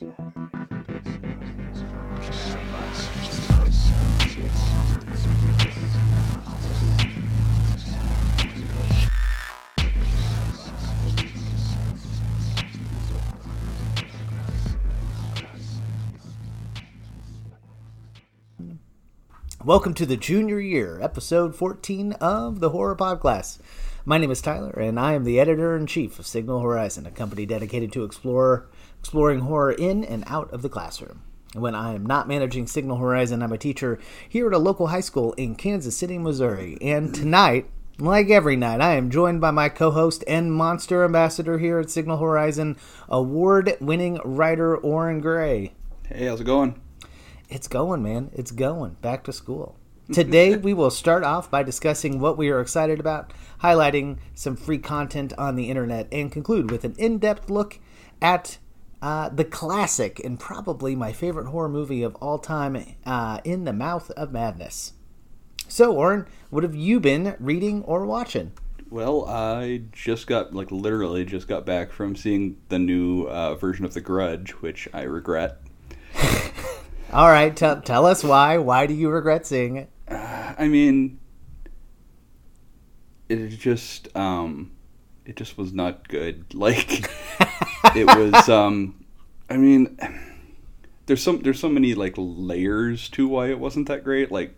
Welcome to the junior year, episode 14 of the Horror Podcast. My name is Tyler, and I am the editor in chief of Signal Horizon, a company dedicated to explore exploring horror in and out of the classroom. And when I am not managing Signal Horizon, I'm a teacher here at a local high school in Kansas City, Missouri. And tonight, like every night, I am joined by my co host and monster ambassador here at Signal Horizon, award winning writer Orrin Grey. Hey, how's it going? It's going, man. It's going. Back to school. Today, we will start off by discussing what we are excited about, highlighting some free content on the internet, and conclude with an in depth look at uh, the classic and probably my favorite horror movie of all time, uh, In the Mouth of Madness. So, Orrin, what have you been reading or watching? Well, I just got, like, literally just got back from seeing the new uh, version of The Grudge, which I regret. All right, tell tell us why. Why do you regret seeing it? I mean, it just um, it just was not good. Like it was um, I mean, there's some there's so many like layers to why it wasn't that great. Like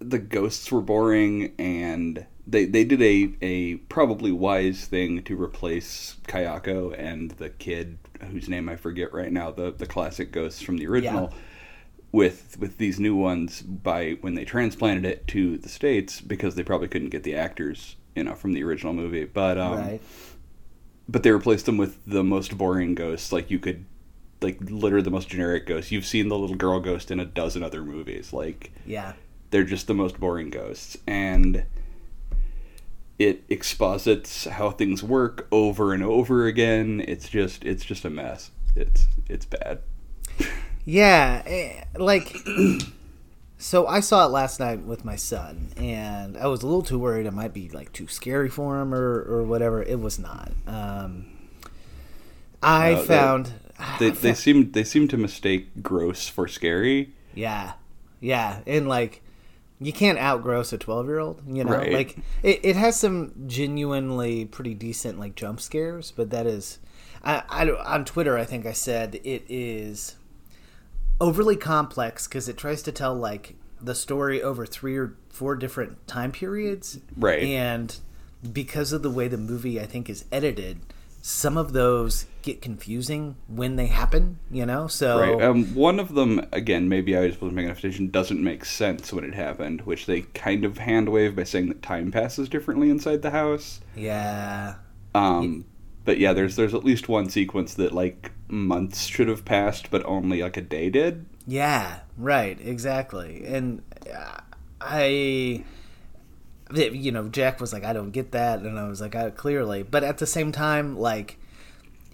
the ghosts were boring and they they did a a probably wise thing to replace Kayako and the kid whose name I forget right now the the classic ghosts from the original Yeah. with with these new ones by when they transplanted it to the states because they probably couldn't get the actors you know from the original movie. But um right. but they replaced them with the most boring ghosts. Like you could like literally the most generic ghosts. You've seen the little girl ghost in a dozen other movies. Like Yeah. they're just the most boring ghosts. And it exposits how things work over and over again. It's just it's just a mess. It's it's bad. Yeah, eh, like so I saw it last night with my son and I was a little too worried it might be like too scary for him or or whatever. It was not. Um I No, found they, I they found- seem they seem to mistake gross for scary Yeah. Yeah, and like you can't outgross a 12-year-old, you know? Right. Like it, it has some genuinely pretty decent like jump scares, but that is I, I on Twitter I think I said it is overly complex because it tries to tell like the story over three or four different time periods. Right. and because of the way the movie i think is edited some of those get confusing when they happen you know? So right. Um, one of them again maybe i just wasn't making enough attention doesn't make sense when it happened which they kind of hand wave by saying that time passes differently inside the house. Yeah. Um, but yeah, there's there's at least one sequence that like months should have passed, but only like a day did. yeah right exactly. And uh, i you know jack was like i don't get that and i was like I, clearly. But at the same time like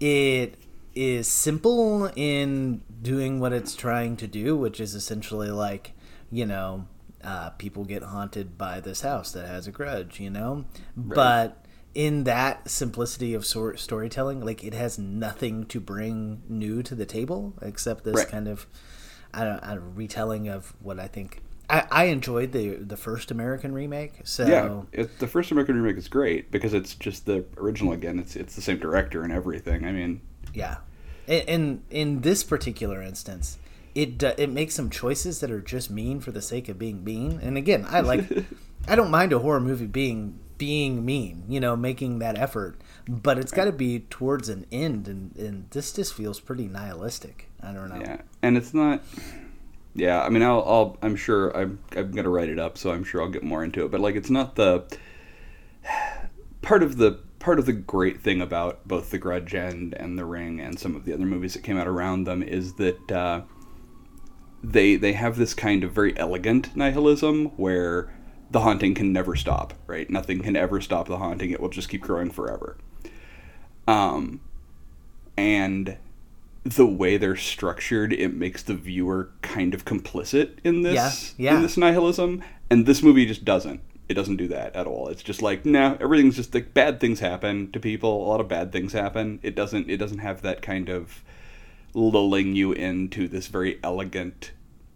it is simple in doing what it's trying to do which is essentially like you know uh, people get haunted by this house that has a grudge you know? But in that simplicity of sor- storytelling like it has nothing to bring new to the table except this Right. kind of I don't, I don't retelling of what i think I, I enjoyed the the first american remake so Yeah, it, the first American remake is great because it's just the original again. It's it's the same director and everything. I mean, Yeah, in in, in this particular instance, it do- it makes some choices that are just mean for the sake of being mean. And again, I like I don't mind a horror movie being being mean, you know, making that effort, but it's got to be towards an end, and and this just feels pretty nihilistic. I don't know. yeah, and it's not. Yeah, I mean, I'll, I'll I'm sure I'm I'm gonna write it up, so I'm sure I'll get more into it. But like, it's not the part of the part of the great thing about both The Grudge and and The Ring and some of the other movies that came out around them is that uh, they they have this kind of very elegant nihilism where the haunting can never stop, right? Nothing can ever stop the haunting; it will just keep growing forever. Um, and the way they're structured, it makes the viewer kind of complicit in this Yeah, yeah. in this nihilism, and this movie just doesn't. It doesn't do that at all. It's just like, nah, everything's just like bad things happen to people. A lot of bad things happen. It doesn't. It doesn't have that kind of lulling you into this very elegant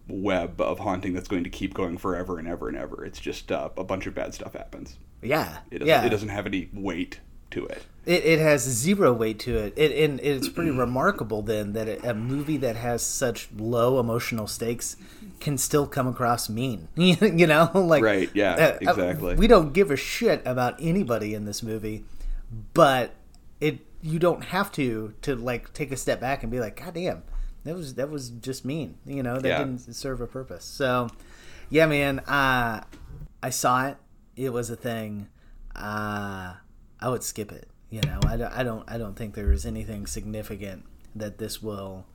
web of haunting that's going to keep going forever and ever and ever. It's just uh, a bunch of bad stuff happens. Yeah, It doesn't, yeah. it doesn't have any weight to it. It, it has zero weight to it. it and it's pretty remarkable then that a a movie that has such low emotional stakes can still come across mean. you know, like Right, yeah, uh, uh, exactly. we don't give a shit about anybody in this movie, but it you don't have to to like take a step back and be like, God damn, that was that was just mean. You know, that Yeah. didn't serve a purpose. So, yeah, man, uh, I saw it. It was a thing. Uh, I would skip it. You know, I don't, I don't, I don't think there is anything significant that this will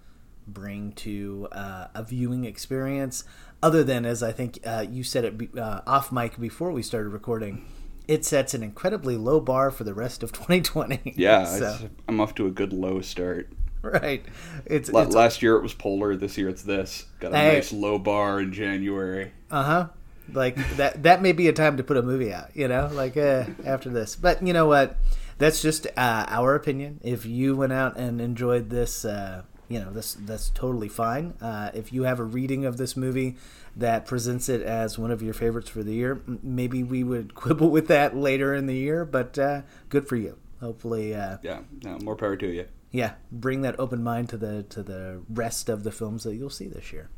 bring to uh, a viewing experience, other than as I think uh, you said it be, uh, off mic before we started recording. It sets an incredibly low bar for the rest of 2020. Yeah, so, I'm off to a good low start. right. It's, La- it's last year it was polar. This year it's this. Got a Hey. nice low bar in January. Uh huh. Like that. That may be a time to put a movie out. You know, like uh, after this. But you know what? That's just uh, our opinion. If you went out and enjoyed this, uh, you know, this that's totally fine. Uh, if you have a reading of this movie that presents it as one of your favorites for the year, m- maybe we would quibble with that later in the year. But uh, good for you. Hopefully, uh, Yeah, no, more power to you. Yeah, bring that open mind to the to the rest of the films that you'll see this year.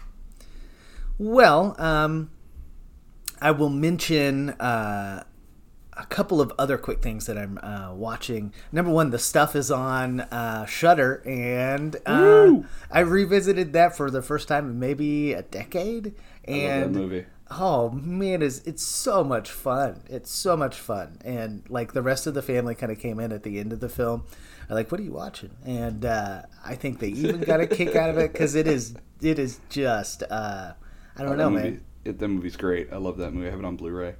Well, um, I will mention uh, a couple of other quick things that I'm uh, watching. Number one, the stuff is on uh, Shudder, and uh, I revisited that for the first time in maybe a decade. And oh man is it's so much fun it's so much fun and like the rest of the family kind of came in at the end of the film are like what are you watching and uh, i think they even got a kick out of it because it is it is just uh, i don't Oh, know that man movie, it, that movie's great. I love that movie. I have it on Blu-ray.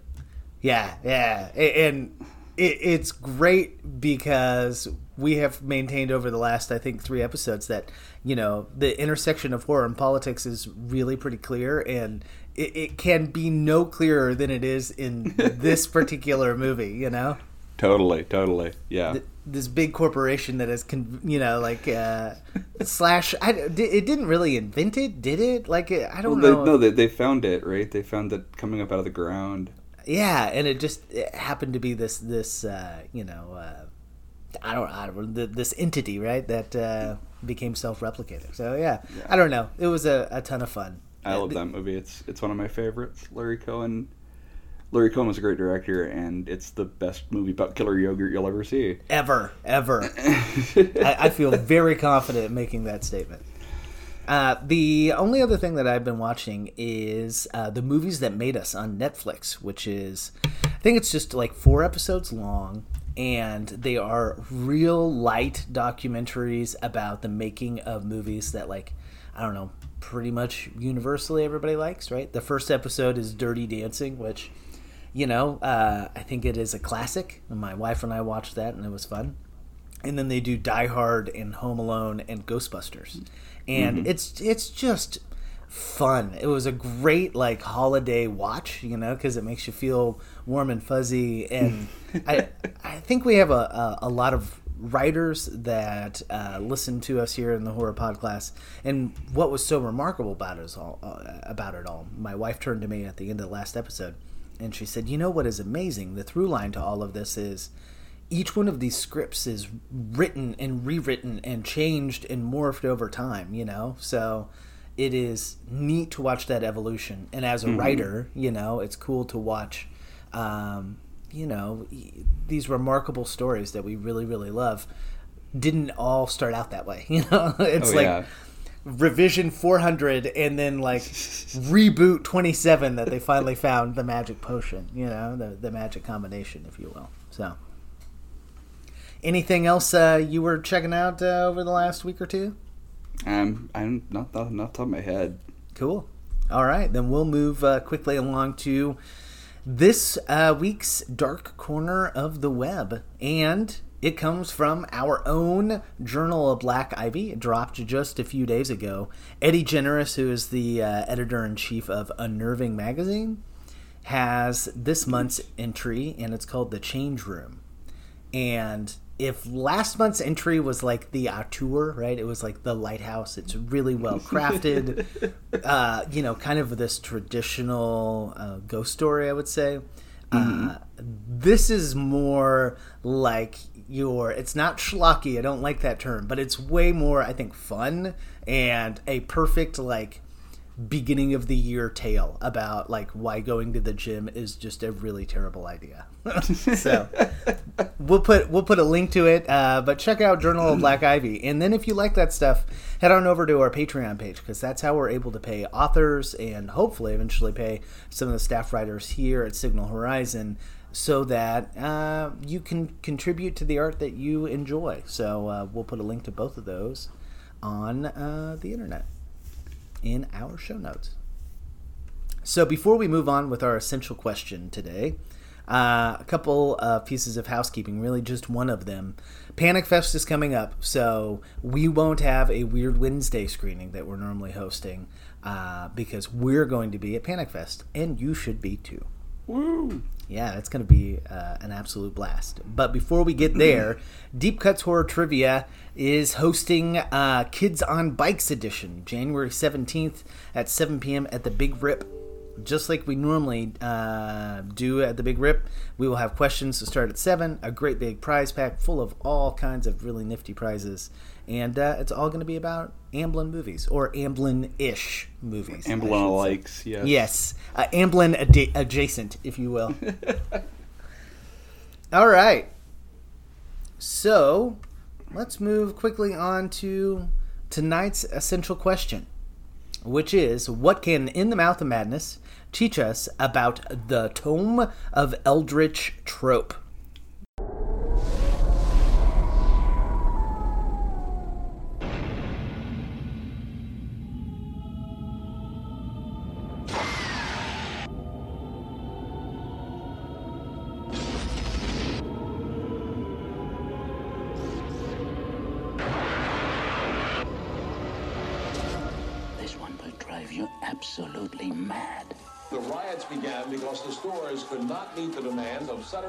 yeah yeah and it, it's great because we have maintained over the last i think three episodes that you know the intersection of horror and politics is really pretty clear and it, it can be no clearer than it is in this particular movie you know Totally, totally. Yeah. This big corporation that has con- you know like uh slash I, it didn't really invent it did it like i don't they, know no, they, they found it, right? They found it coming up out of the ground. yeah and it just it happened to be this this uh you know uh i don't i don't th- this entity right that uh became self-replicating so yeah, Yeah. i don't know it was a, a ton of fun I love that movie. It's it's one of my favorites. Larry Cohen. Larry Cohen was a great director, and it's the best movie about killer yogurt you'll ever see. ever ever I, I feel very confident in making that statement. Uh, the only other thing that I've been watching is uh, the movies that made us on Netflix, which is, I think it's just like four episodes long, and they are real light documentaries about the making of movies that, like, I don't know, pretty much universally everybody likes, right? The first episode is Dirty Dancing, which, you know, uh, I think it is a classic. My wife and I watched that, and it was fun and then they do Die Hard and Home Alone and Ghostbusters, and it's it's just fun. It was a great like holiday watch, you know, because it makes you feel warm and fuzzy. And I I think we have a a, a lot of writers that uh, listen to us here in the horror pod class and what was so remarkable about it all uh, about it all my wife turned to me at the end of the last episode and she said you know what is amazing the through line to all of this is each one of these scripts is written and rewritten and changed and morphed over time, you know? So it is neat to watch that evolution. And as a writer, you know, it's cool to watch, um, you know, these remarkable stories that we really, really love didn't all start out that way, you know? It's Oh, like yeah. Revision 400 and then like reboot 27 that they finally found the magic potion, you know, the, the magic combination, if you will. So. Anything else uh, you were checking out uh, over the last week or two? Um, I'm not not not top of my head. Cool. All right, then we'll move uh, quickly along to this uh, week's Dark Corner of the Web. And it comes from our own Journal of Black Ivy. It dropped just a few days ago. Eddie Generous, who is the uh, editor in chief of Unnerving Magazine, has this month's entry, and it's called The Change Room. And if last month's entry was like the auteur, right? It was like the lighthouse. It's really well crafted. uh, you know, kind of this traditional uh, ghost story, I would say. Uh, this is more like your. It's not schlocky. I don't like that term, but it's way more, I think, fun and a perfect like beginning of the year tale about like why going to the gym is just a really terrible idea. so we'll put we'll put a link to it, uh, but check out Journal of Black Ivy, and then if you like that stuff, head on over to our Patreon page because that's how we're able to pay authors and hopefully eventually pay some of the staff writers here at Signal Horizon. So that uh, you can contribute to the art that you enjoy. So uh, we'll put a link to both of those on uh, the internet in our show notes. So before we move on with our essential question today, uh, a couple of pieces of housekeeping, really just one of them. Panic Fest is coming up, so we won't have a Weird Wednesday screening that we're normally hosting uh, because we're going to be at Panic Fest, and you should be too. Woo! Yeah, it's going to be uh, an absolute blast. But before we get there, Deep Cuts Horror Trivia is hosting uh, Kids on Bikes edition, January 17th at 7 p.m. at the Big Rip. Just like we normally uh, do at the Big Rip, we will have questions to start at 7, a great big prize pack full of all kinds of really nifty prizes. And uh, it's all going to be about Amblin movies, or Amblin-ish movies. Amblin likes, yes. Yes, uh, Amblin ad- adjacent, if you will. All right. So, let's move quickly on to tonight's essential question, which is what can In the Mouth of Madness teach us about the Tome of Eldritch Trope?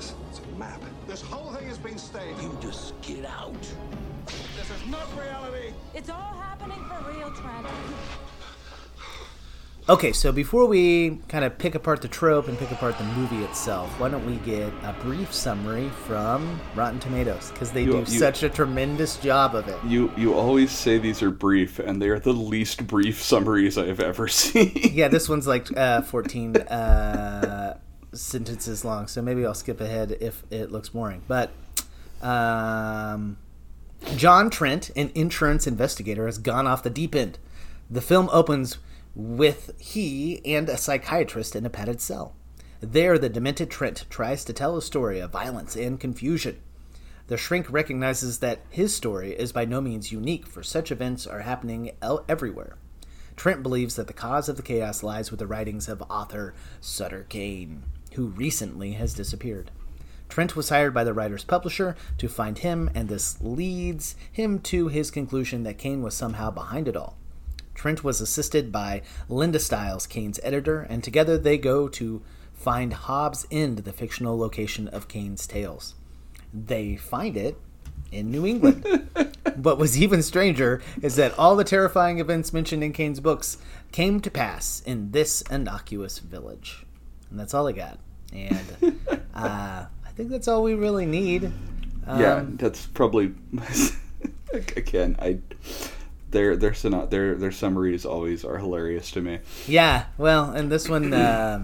See this? It's a map. This whole thing has been staged. You just get out. This is not reality. It's all happening for real, Trent. Okay, so before we kind of pick apart the trope and pick apart the movie itself, why don't we get a brief summary from Rotten Tomatoes? Because they You- do you- such a tremendous job of it. You you always say these are brief, and they are the least brief summaries I have ever seen. Yeah, this one's like uh, 14 uh, sentences long, so maybe I'll skip ahead if it looks boring. But um, John Trent, an insurance investigator, has gone off the deep end. The film opens with he and a psychiatrist in a padded cell. There, the demented Trent tries to tell a story of violence and confusion. The shrink recognizes that his story is by no means unique, for such events are happening everywhere. Trent believes that the cause of the chaos lies with the writings of author Sutter Kane, who recently has disappeared. Trent was hired by the writer's publisher to find him, and this leads him to his conclusion that Kane was somehow behind it all. Trent was assisted by Linda Styles, Kane's editor, and together they go to find Hobbs End, the fictional location of Kane's tales. They find it in New England. what was even stranger is that all the terrifying events mentioned in Kane's books came to pass in this innocuous village. And that's all I got. And uh, I think that's all we really need. yeah, Um, that's probably again. I their their their their summaries always are hilarious to me. Yeah, well, and this one uh,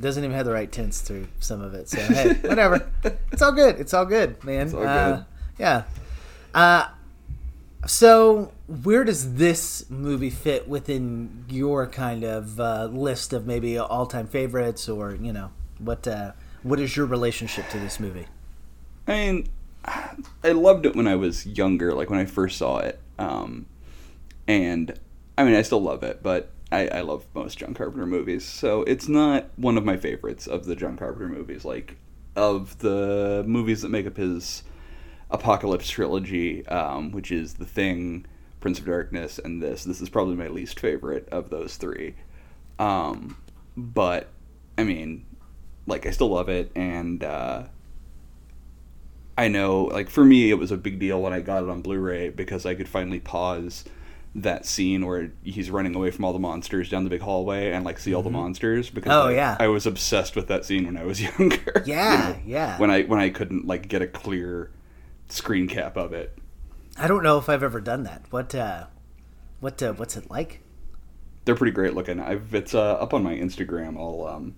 doesn't even have the right tense through some of it. So hey, whatever. It's all good. It's all good, man. It's all Uh, good. yeah. Uh, so where does this movie fit within your kind of uh, list of maybe all-time favorites, or you know what? Uh, What is your relationship to this movie? I mean, I loved it when I was younger, like when I first saw it. Um, and I mean, I still love it, but I, I love most John Carpenter movies. So it's not one of my favorites of the John Carpenter movies. Like, of the movies that make up his Apocalypse trilogy, um, which is The Thing, Prince of Darkness, and this, this is probably my least favorite of those three. Um, but, I mean, like, I still love it, and, uh, I know, like for me, it was a big deal when I got it on Blu-ray because I could finally pause that scene where he's running away from all the monsters down the big hallway and like see all the monsters because Oh, I, yeah. I was obsessed with that scene when I was younger. you Yeah, know, yeah. When I when I couldn't like get a clear screen cap of it. I don't know if I've ever done that. What uh, what uh, what's it like? They're pretty great looking. I've it's uh, up on my Instagram. I'll um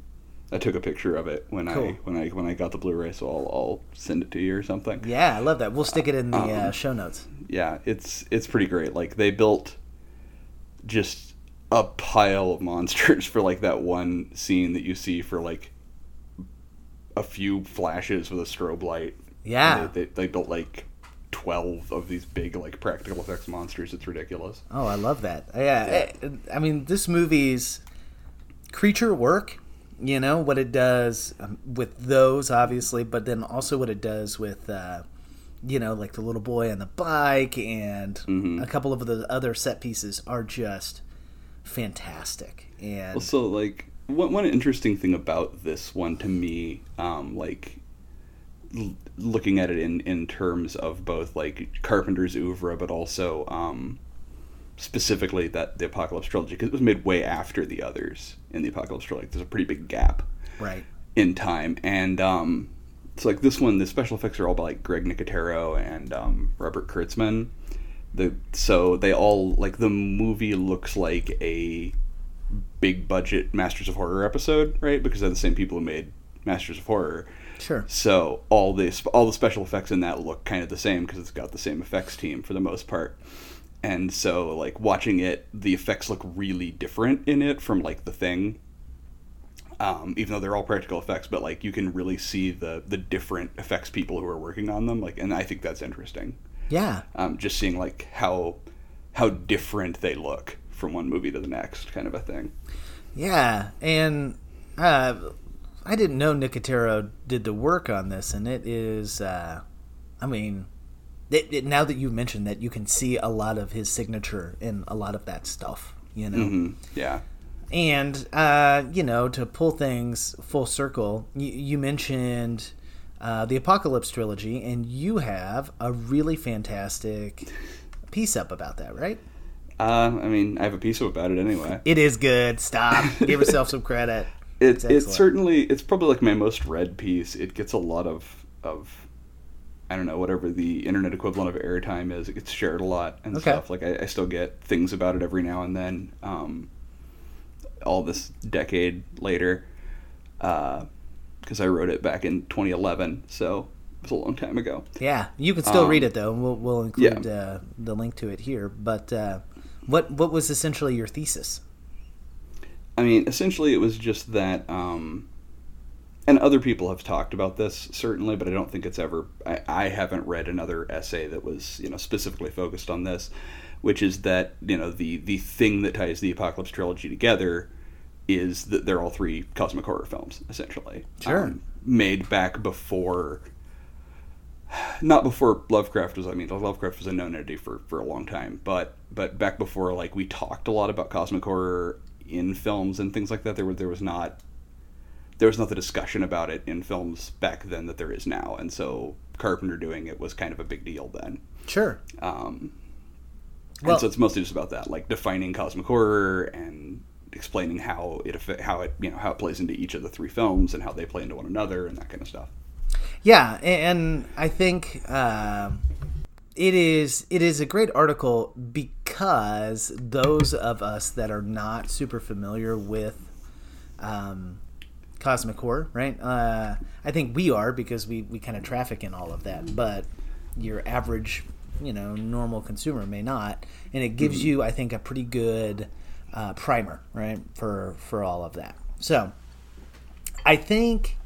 I took a picture of it when Cool. I when I when I got the Blu-ray, so I'll I'll send it to you or something. Yeah, I love that. We'll stick it in the Um, uh, show notes. yeah, it's it's pretty great. Like they built just a pile of monsters for like that one scene that you see for like a few flashes with a strobe light. Yeah. they, they, they built like twelve of these big like practical effects monsters. It's ridiculous. Oh, I love that. Yeah, I, I mean, this movie's creature work. You know what it does um, with those, obviously, but then also what it does with, uh, you know, like the little boy on the bike and Mm-hmm. a couple of the other set pieces are just fantastic. And So like one one interesting thing about this one to me, um, like l- looking at it in in terms of both like Carpenter's oeuvre, but also um, specifically that the Apocalypse trilogy because it was made way after the others in the Apocalypse trilogy. There's a pretty big gap right, in time, and um, it's like this one. The special effects are all by like Greg Nicotero and um, Robert Kurtzman. The so they all like the movie looks like a big budget Masters of Horror episode, right? Because they're the same people who made Masters of Horror. sure, So all the all the special effects in that look kind of the same because it's got the same effects team for the most part. And so like watching it, the effects look really different in it from like the thing. Um, even though they're all practical effects, but like you can really see the the different effects people who are working on them. Like, and I think that's interesting. yeah, Um, just seeing like how how different they look from one movie to the next, kind of a thing. yeah, and uh, I didn't know Nicotero did the work on this, and it is, uh, I mean, it, it, now that you mentioned that, you can see a lot of his signature in a lot of that stuff. You know, Mm-hmm. Yeah. and uh, you know, to pull things full circle, you, you mentioned uh, the Apocalypse trilogy, and you have a really fantastic piece up about that, right? Uh, I mean, I have a piece up about it anyway. It is good. Stop. Give yourself some credit. It, It's it's certainly it's probably like my most read piece. It gets a lot of of I don't know whatever the internet equivalent of airtime is. It gets shared a lot and Okay. stuff. Like I, I still get things about it every now and then. Um, all this decade later, because I wrote it back in 2011, so it was a long time ago. Yeah, you can still Um, read it though. We'll we'll include yeah. uh, the link to it here. But uh, what what was essentially your thesis? I mean, essentially, it was just that, um, and other people have talked about this certainly, but I don't think it's ever. I, I haven't read another essay that was you know specifically focused on this, which is that you know the the thing that ties the Apocalypse trilogy together is that they're all three cosmic horror films essentially. Sure. Um, made back before. Not before Lovecraft was. I mean, Lovecraft was a known entity for, for a long time, but but back before like we talked a lot about cosmic horror in films and things like that. There were there was not there was not the discussion about it in films back then that there is now, and so Carpenter doing it was kind of a big deal then. Sure. Um, Well- and so it's mostly just about that, like defining cosmic horror and explaining how it how it you know how it plays into each of the three films and how they play into one another and that kind of stuff. Yeah, and I think uh, it is it is a great article because those of us that are not super familiar with um, cosmic horror, right? Uh, I think we are because we we kind of traffic in all of that, but your average, you know, normal consumer may not, and it gives you, I think, a pretty good uh, primer, right, for for all of that. So, I think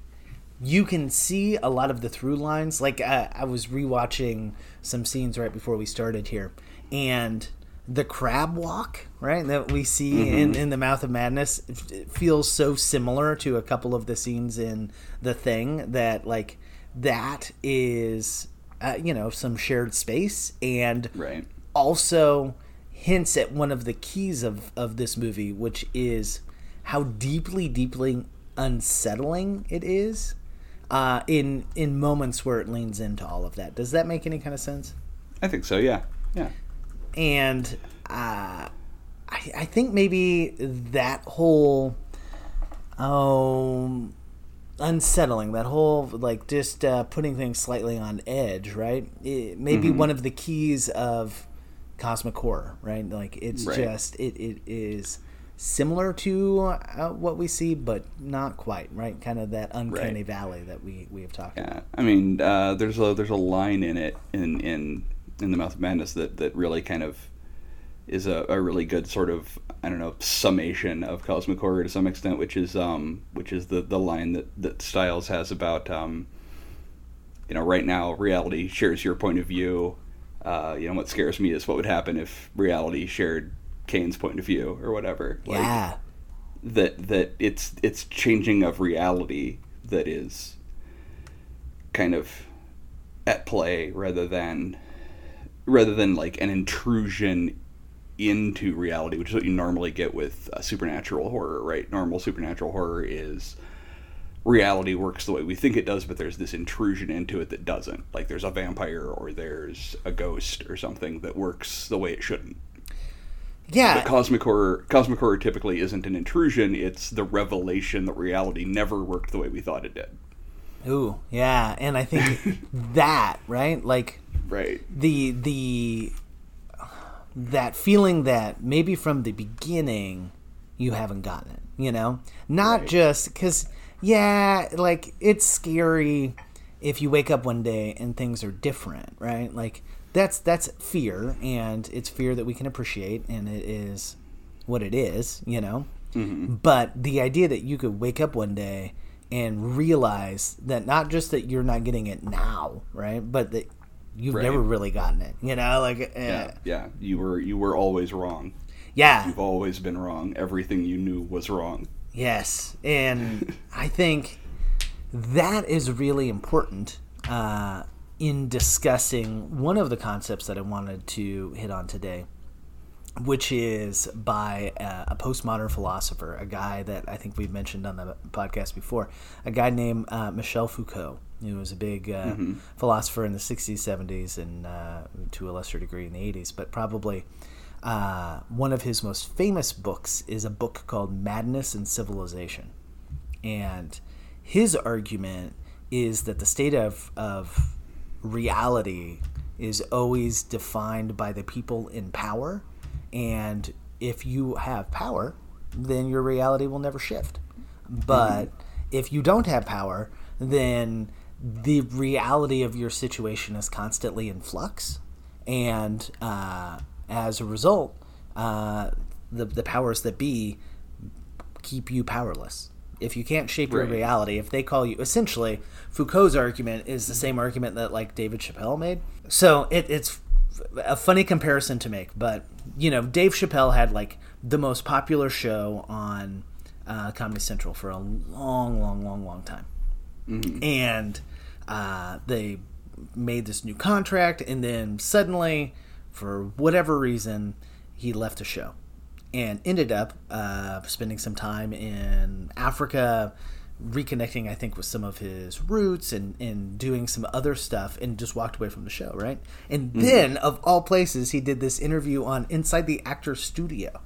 you can see a lot of the through lines. Like uh, I was rewatching some scenes right before we started here, and the crab walk, right, that we see in, in the Mouth of Madness, it feels so similar to a couple of the scenes in The Thing that like that is, uh, you know, some shared space and Right. also hints at one of the keys of, of this movie, which is how deeply, deeply unsettling it is uh, in in moments where it leans into all of that. Does that make any kind of sense? I think so. Yeah. Yeah. And uh, I, I think maybe that whole um unsettling that whole like just uh, putting things slightly on edge right? It may be one of the keys of cosmic horror right? Like it's Right. just it, it is similar to uh, what we see but not quite right? Kind of that uncanny Right. valley that we we have talked about. I mean, uh, there's a there's a line in it in in in the Mouth of Madness that that really kind of is a, a really good sort of I don't know summation of cosmic horror to some extent, which is um which is the the line that that Styles has about um you know right now reality shares your point of view. Uh, you know what scares me is what would happen if reality shared Kane's point of view or whatever. Like, yeah that that it's it's changing of reality that is kind of at play rather than rather than like an intrusion into reality, which is what you normally get with uh, supernatural horror, right? Normal supernatural horror is reality works the way we think it does, but there's this intrusion into it that doesn't. Like there's a vampire or there's a ghost or something that works the way it shouldn't. yeah But cosmic horror, cosmic horror typically isn't an intrusion; it's the revelation that reality never worked the way we thought it did. ooh yeah and i think that right like Right. the the that feeling that maybe from the beginning you haven't gotten it you know? Not Right. just because yeah like it's scary if you wake up one day and things are different right? Like that's that's fear and it's fear that we can appreciate and it is what it is you know? Mm-hmm. But the idea that you could wake up one day and realize that not just that you're not getting it now right? But that you've Right. never really gotten it you know like uh, Yeah. Yeah. You were you were always wrong. yeah You've always been wrong. Everything you knew was wrong. Yes, and I think that is really important uh, in discussing one of the concepts that I wanted to hit on today, which is by uh, a postmodern philosopher, a guy that I think we've mentioned on the podcast before, a guy named uh, Michel Foucault, who was a big uh, philosopher in the 60s, 70s, and uh, to a lesser degree in the 80s, but probably uh, one of his most famous books is a book called Madness and Civilization. And his argument is that the state of, of reality is always defined by the people in power. And if you have power, then your reality will never shift. But if you don't have power, then the reality of your situation is constantly in flux. And uh, as a result, uh, the, the powers that be keep you powerless. If you can't shape your reality, if they call you, essentially, Foucault's argument is the same argument that like David Chappelle made. So it, it's a funny comparison to make, but you know, Dave Chappelle had like the most popular show on uh, Comedy Central for a long, long, long, long time, and uh, they made this new contract, and then suddenly, for whatever reason, he left the show and ended up uh, spending some time in Africa, reconnecting, I think, with some of his roots and, and doing some other stuff, and just walked away from the show, right? And then, of all places, he did this interview on Inside the Actor's Studio.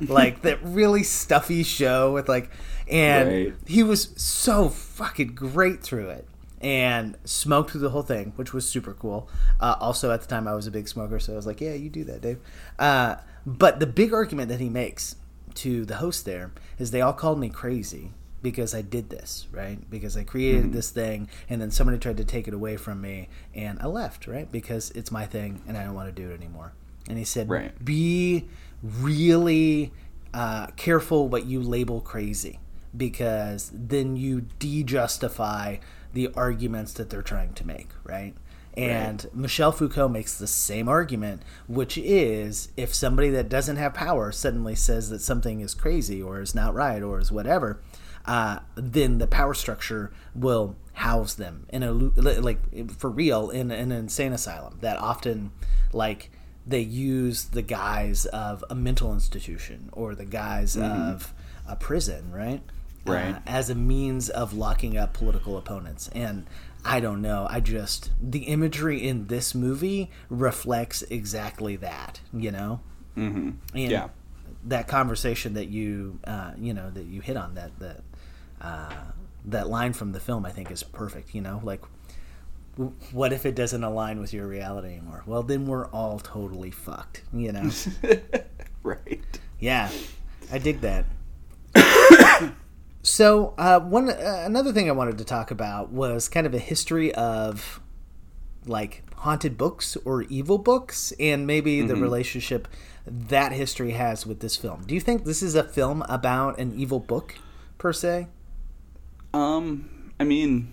like that really stuffy show with like and Right. he was so fucking great through it and smoked through the whole thing, which was super cool. Uh, also, at the time, I was a big smoker, so I was like, "Yeah, you do that, Dave." Uh, but the big argument that he makes to the host there is they all called me crazy because I did this, right? Because I created this thing, and then somebody tried to take it away from me, and I left, right? Because it's my thing, and I don't want to do it anymore. And he said, Right. "Be really uh, careful what you label crazy." because then you de-justify the arguments that they're trying to make, right? And Michel Foucault makes the same argument, which is if somebody that doesn't have power suddenly says that something is crazy or is not right or is whatever, uh, then the power structure will house them in a like for real in, in an insane asylum that often like they use the guise of a mental institution or the guise of a prison, right? Right. Uh, as a means of locking up political opponents. And I don't know. I just the imagery in this movie reflects exactly that. You know. Mm-hmm. And Yeah. That conversation that you uh, you know that you hit on that that uh, that line from the film I think is perfect. You know, like w- what if it doesn't align with your reality anymore? Well, then we're all totally fucked. You know. Right. Yeah, I dig that. so, uh, one uh, another thing I wanted to talk about was kind of a history of like haunted books or evil books, and maybe the relationship that history has with this film. Do you think this is a film about an evil book per se? Um, I mean,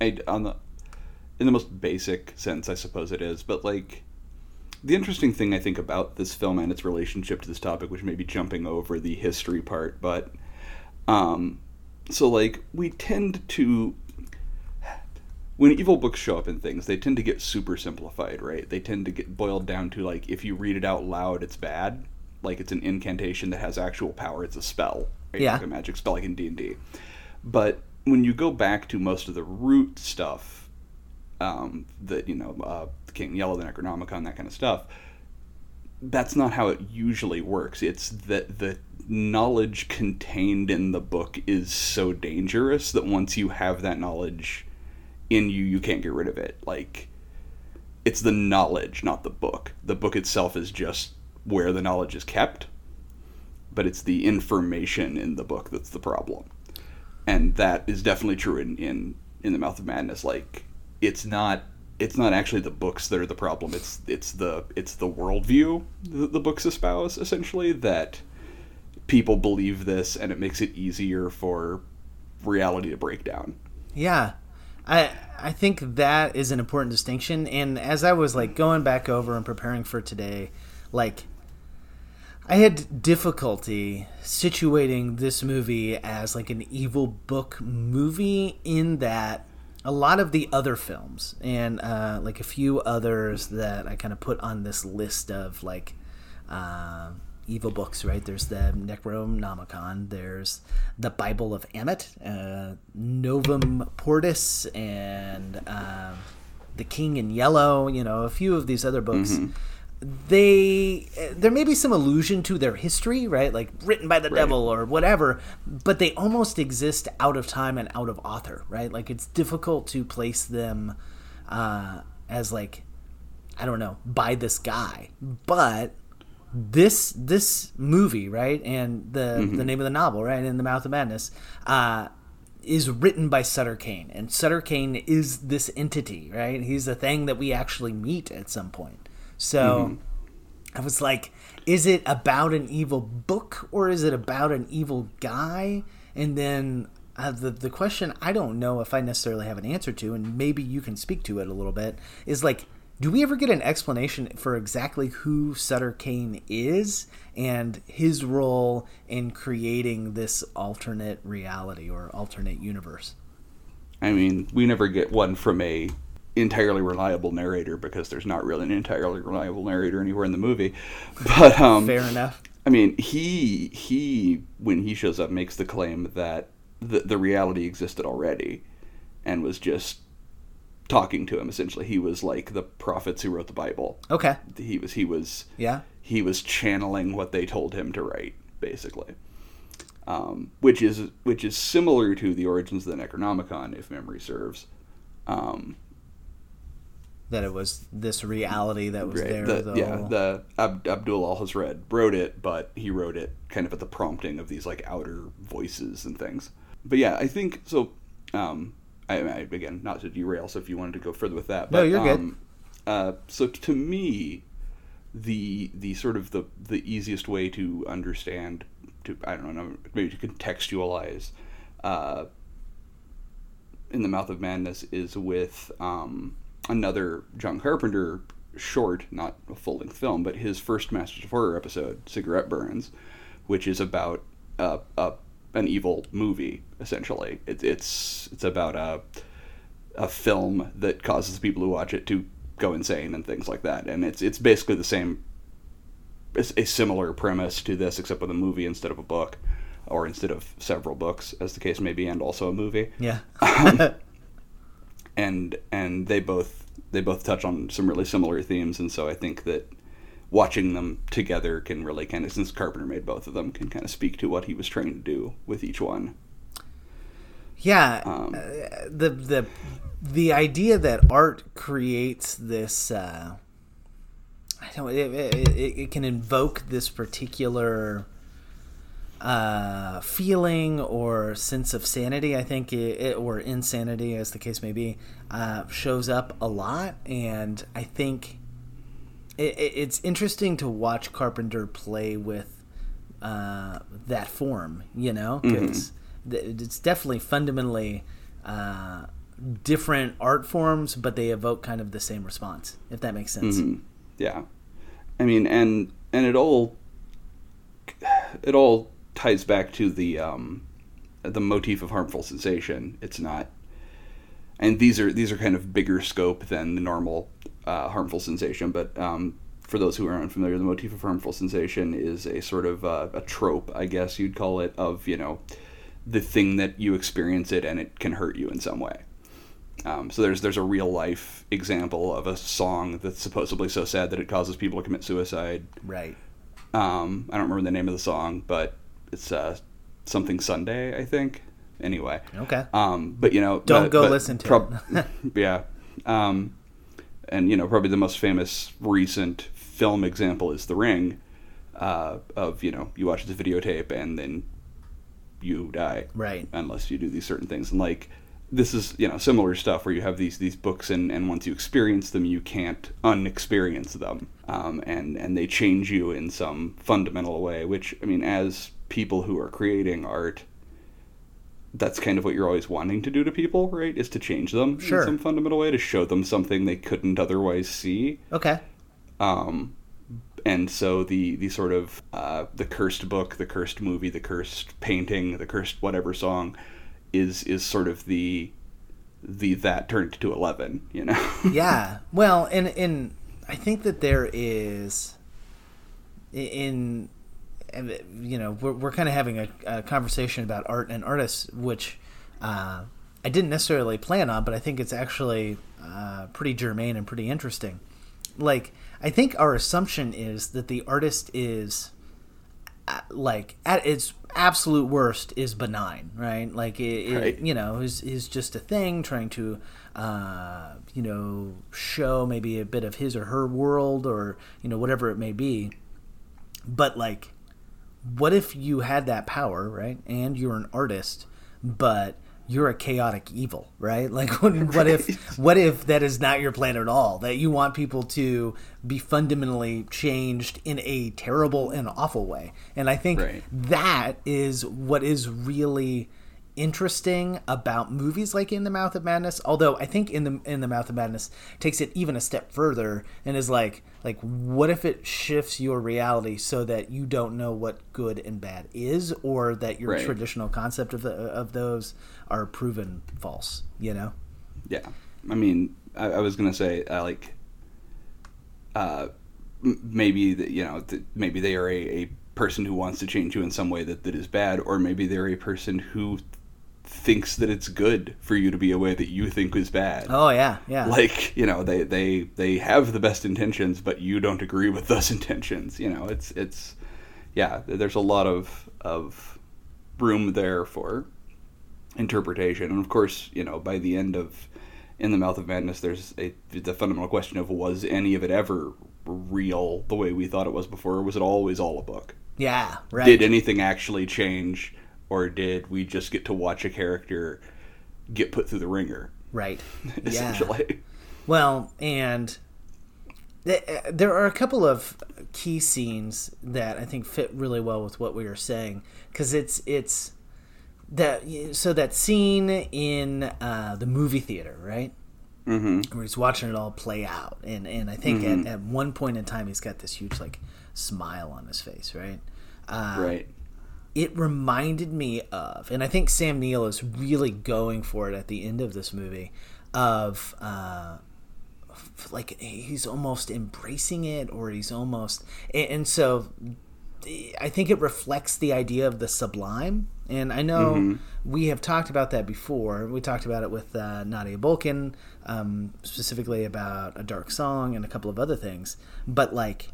I on the in the most basic sense, I suppose it is. But like, the interesting thing I think about this film and its relationship to this topic, which may be jumping over the history part, but um, so like we tend to when evil books show up in things, they tend to get super simplified, right? They tend to get boiled down to like if you read it out loud, it's bad. Like it's an incantation that has actual power. It's a spell, right? Yeah. like a magic spell, like in D and D. But when you go back to most of the root stuff, um, that you know, uh, King Yellow, the Necronomicon, that kind of stuff, that's not how it usually works. It's that the knowledge contained in the book is so dangerous that once you have that knowledge in you, you can't get rid of it. Like, it's the knowledge, not the book. The book itself is just where the knowledge is kept, but it's the information in the book that's the problem. And that is definitely true in, in, in the Mouth of Madness. Like, it's not it's not actually the books that are the problem. It's it's the it's the worldview that the books espouse essentially that people believe this, and it makes it easier for reality to break down. Yeah. I I think that is an important distinction and as I was like going back over and preparing for today, like I had difficulty situating this movie as like an evil book movie in that a lot of the other films and uh, like a few others that I kind of put on this list of like um evil books, right? There's the Necronomicon, there's the Bible of Ammit, uh, Novum Portus, and um, the King in Yellow. You know, a few of these other books. They there may be some allusion to their history, right? Like written by the devil or whatever, but they almost exist out of time and out of author, right? Like it's difficult to place them uh, as like I don't know by this guy, but this this movie right? And the the name of the novel right? In the mouth of madness uh is written by Sutter Kane and Sutter Kane is this entity right? He's the thing that we actually meet at some point so I was like is it about an evil book or is it about an evil guy and then uh, the the question I don't know if I necessarily have an answer to and maybe you can speak to it a little bit is like do we ever get an explanation for exactly who Sutter Kane is and his role in creating this alternate reality or alternate universe? I mean, we never get one from a entirely reliable narrator because there's not really an entirely reliable narrator anywhere in the movie. But um, Fair enough. I mean, he he when he shows up makes the claim that the the reality existed already, and was just talking to him. Essentially, he was like the prophets who wrote the Bible. Okay. He was he was Yeah. he was channeling what they told him to write, basically. Um, which is which is similar to the origins of the Necronomicon, if memory serves. Um, That it was this reality that was right, there. the, though. yeah, the Ab- Abdul Al Hazred wrote it, but he wrote it kind of at the prompting of these like outer voices and things. But yeah, I think so. Um, I, I again, not to derail, so if you wanted to go further with that, but No, you're good. um, Uh, so to me, the the sort of the the easiest way to understand to I don't know maybe to contextualize uh, in the Mouth of Madness is with um, another John Carpenter short, not a full length film, but his first Masters of Horror episode, Cigarette Burns, which is about uh, a an evil movie essentially. It, it's it's about a a film that causes people who watch it to go insane and things like that, and it's it's basically the same. It's a similar premise to this, except with a movie instead of a book, or instead of several books, as the case may be, and also a movie Yeah. and and they both they both touch on some really similar themes and so i think that watching them together can really kind of since carpenter made both of them can kind of speak to what he was trying to do with each one Yeah, Um, uh, the the the idea that art creates this. Uh, I don't. It, it, it, it can invoke this particular uh, feeling or sense of sanity. I think it, it, or insanity, as the case may be, uh, shows up a lot, and I think it, it, it's interesting to watch Carpenter play with uh, that form. You know, because it's definitely fundamentally uh, different art forms, but they evoke kind of the same response. If that makes sense. yeah i mean and and it all it all ties back to the um the motif of harmful sensation it's not and these are these are kind of bigger scope than the normal uh, harmful sensation but um for those who are unfamiliar the motif of harmful sensation is a sort of uh, a trope i guess you'd call it of you know the thing that you experience it and it can hurt you in some way um, so there's there's a real life example of a song that's supposedly so sad that it causes people to commit suicide. Right. Um, I don't remember the name of the song, but it's uh, something Sunday, I think. Anyway. Okay. Um, but you know, Don't but- go but listen to prob- yeah. Um, and you know, probably the most famous recent film example is The Ring. Uh, of you know, you watch the videotape and then you die Right. unless you do these certain things and like this is you know similar stuff where you have these these books and, and once you experience them you can't unexperience them um, and and they change you in some fundamental way which i mean as people who are creating art that's kind of what you're always wanting to do to people right is to change them Sure. in some fundamental way to show them something they couldn't otherwise see Okay. um, and so the the sort of uh, the cursed book, the cursed movie, the cursed painting, the cursed whatever song is is sort of the the that turned to eleven, you know. yeah. Well, and and I think that there is in you know we're, we're kind of having a, a conversation about art and artists, which uh, I didn't necessarily plan on, but I think it's actually uh, pretty germane and pretty interesting. Like I think our assumption is that the artist is uh, like at its absolute worst is benign, right? Like it, it you know is is just a thing trying to uh, you know show maybe a bit of his or her world or you know whatever it may be. But like, what if you had that power, right? And you're an artist, but you're a chaotic evil, right? Like, what, what if what if that is not your plan at all? That you want people to be fundamentally changed in a terrible and awful way. And I think Right. that is what is really interesting about movies like In the Mouth of Madness. Although I think In the In the Mouth of Madness takes it even a step further and is like like what if it shifts your reality so that you don't know what good and bad is or that your Right. traditional concept of the of those are proven false, you know? Yeah, I mean, I, I was gonna say uh, like, uh, m- maybe that you know th- maybe they are a, a person who wants to change you in some way that, that is bad, or maybe they're a person who thinks that it's good for you to be a way that you think is bad. Oh yeah, yeah. Like you know, they they they have the best intentions, but you don't agree with those intentions. You know, it's it's yeah. There's a lot of of room there for interpretation, and of course, you know, by the end of in the mouth of madness, there's a the fundamental question of was any of it ever real the way we thought it was before, or was it always all a book? yeah, right. Did anything actually change, or did we just get to watch a character get put through the ringer? right. Yeah. Essentially. Well, and th- uh, there are a couple of key scenes that I think fit really well with what we were saying because it's it's that so that scene in uh, the movie theater, right? Mm-hmm. Where he's watching it all play out, and and I think Mm-hmm. at, at one point in time he's got this huge like smile on his face, right? Uh, right. It reminded me of, and I think Sam Neill is really going for it at the end of this movie, of uh, like he's almost embracing it, or he's almost, and, and so I think it reflects the idea of the sublime. And I know we have talked about that before. We talked about it with uh, Nadia Bulkin, um, specifically about a dark song and a couple of other things. But like,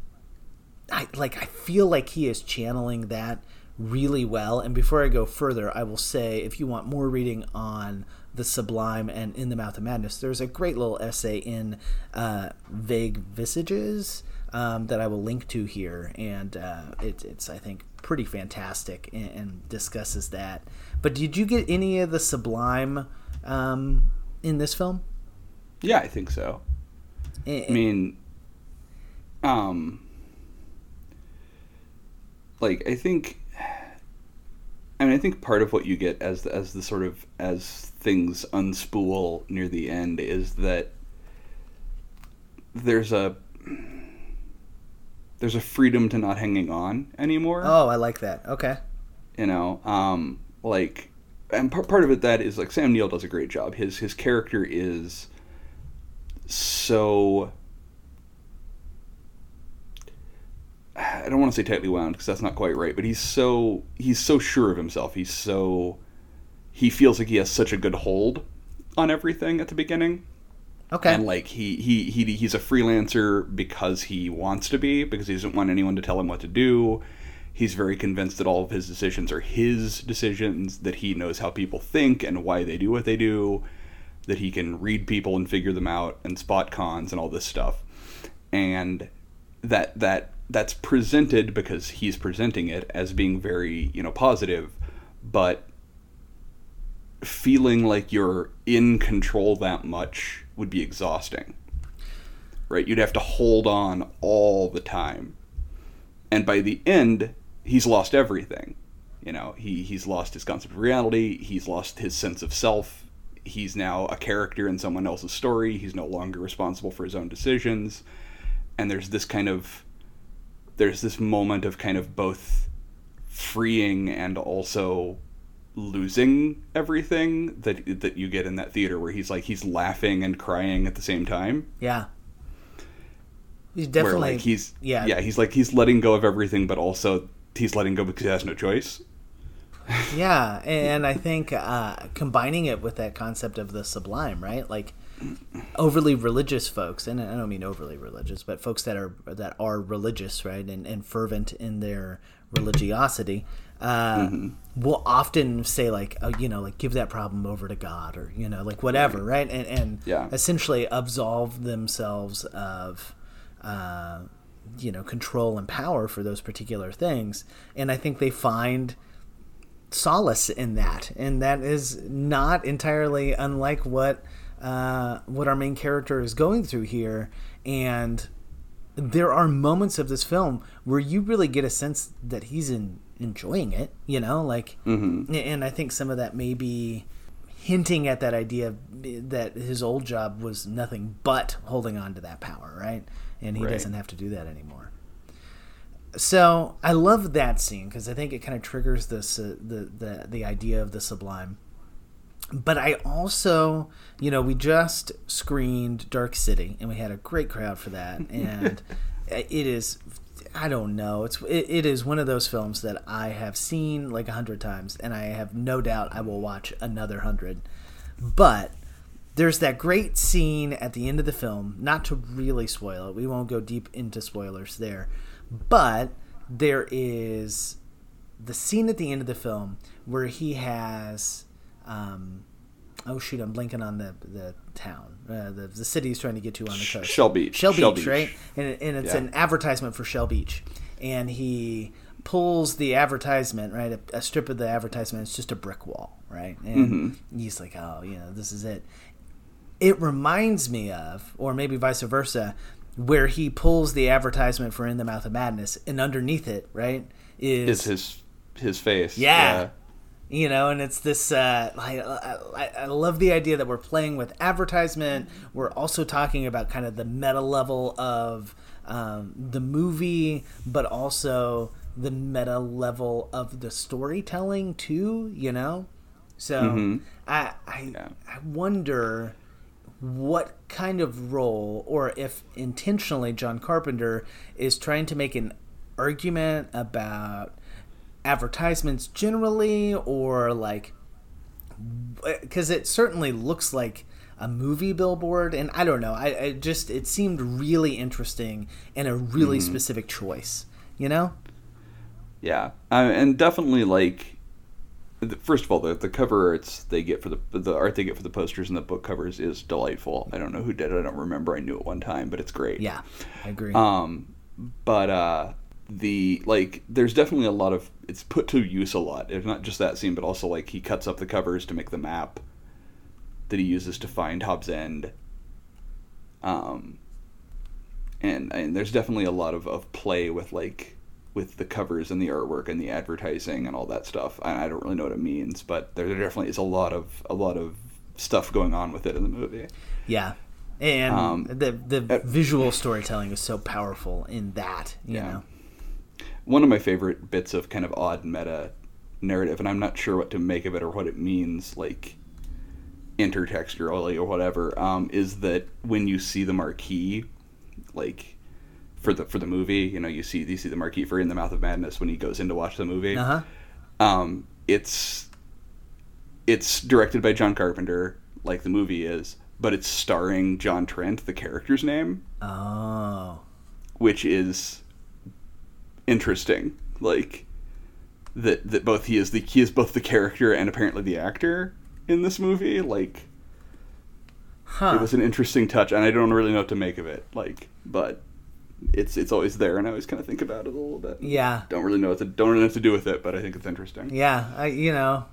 I like I feel like he is channeling that really well. And before I go further, I will say if you want more reading on the Sublime and In the Mouth of Madness, there's a great little essay in uh, Vague Visages um, that I will link to here, and uh, it, it's I think pretty fantastic and, and discusses that. But did you get any of the Sublime um, in this film? Yeah, I think so. I I mean, um, like I think, I mean, I think part of what you get as the, as the sort of as things unspool near the end is that there's a there's a freedom to not hanging on anymore oh, I like that. Okay. you know um like and part, part of it that is like sam neill does a great job his his character is so i don't want to say tightly wound because that's not quite right but he's so he's so sure of himself. He's so he feels like he has such a good hold on everything at the beginning. Okay. and like he, he he he's a freelancer because he wants to be because he doesn't want anyone to tell him what to do. He's very convinced that all of his decisions are his decisions that he knows how people think and why they do what they do that he can read people and figure them out and spot cons and all this stuff. And that that that's presented because he's presenting it as being very you know positive but feeling like you're in control that much would be exhausting. Right? You'd have to hold on all the time. And by the end, he's lost everything. You know, he, he's lost his concept of reality, he's lost his sense of self, he's now a character in someone else's story, he's no longer responsible for his own decisions. And there's this kind of there's this moment of kind of both freeing and also losing everything that that you get in that theater where he's like he's laughing and crying at the same time Yeah. He's definitely where like he's yeah yeah he's like he's letting go of everything but also he's letting go because he has no choice yeah, and I think uh, combining it with that concept of the sublime, right? Like overly religious folks, and I don't mean overly religious, but folks that are that are religious, right, and, and fervent in their religiosity, uh, will often say like, oh, you know, like give that problem over to God, or you know, like whatever, right? And and Yeah. essentially absolve themselves of. Uh, you know, control and power for those particular things, and I think they find solace in that, and that is not entirely unlike what uh, what our main character is going through here. And there are moments of this film where you really get a sense that he's in, enjoying it. You know, like, and I think some of that may be hinting at that idea that his old job was nothing but holding on to that power, right? And he Right. doesn't have to do that anymore. So I love that scene because I think it kind of triggers this uh, the the the idea of the sublime. But I also, you know, we just screened Dark City and we had a great crowd for that, and it is, I don't know, it's it, it is one of those films that I have seen like a hundred times, and I have no doubt I will watch another hundred. But there's that great scene at the end of the film, not to really spoil it, we won't go deep into spoilers there, but there is the scene at the end of the film where he has um, oh shoot i'm blinking on the the town uh, the, the city he's trying to get to on the coast Shell Beach. shell beach, Shell Beach. right and, and it's Yeah. an advertisement for shell beach and he pulls the advertisement right a, a strip of the advertisement it's just a brick wall right and Mm-hmm. he's like oh you know this is it it reminds me of, or maybe vice versa, where he pulls the advertisement for In the Mouth of Madness, and underneath it, right, is, Is his his face? yeah. You know, and it's this. Uh, I, I, I love the idea that we're playing with advertisement. We're also talking about kind of the meta level of um, the movie, but also the meta level of the storytelling too. You know, so I I, Yeah. I wonder what kind of role, or if intentionally John Carpenter is trying to make an argument about advertisements generally, or like, because it certainly looks like a movie billboard, and I don't know. I, I just it seemed really interesting and a really specific choice. You know? Yeah, and definitely like, first of all, the, the cover arts they get for the the art they get for the posters and the book covers is delightful. I don't know who did it. I don't remember. I knew it one time, but it's great. Yeah, I agree. Um, but uh, the like, there's definitely a lot of it's put to use a lot. It's not just that scene, but also like he cuts up the covers to make the map that he uses to find Hobbs End. Um, and and there's definitely a lot of, of play with like with the covers and the artwork and the advertising and all that stuff. I, I don't really know what it means, but there, there definitely is a lot of a lot of stuff going on with it in the movie. Yeah. And Um, the the uh, visual storytelling is so powerful in that, you Yeah. know. One of my favorite bits of kind of odd meta narrative, and I'm not sure what to make of it or what it means, like intertextually or whatever, um, is that when you see the marquee, like for the for the movie, you know, you see you see the marquee for In the Mouth of Madness when he goes in to watch the movie. Uh-huh. Um, it's it's directed by John Carpenter, like the movie is, but it's starring John Trent, the character's name Oh. which is interesting. Like that that both he is the he is both the character and apparently the actor in this movie. Like Huh. it was an interesting touch, and I don't really know what to make of it. Like, but it's it's always there, and I always kind of think about it a little bit. Yeah. Don't really know what to don't really know what to do with it, but I think it's interesting. Yeah, I you know,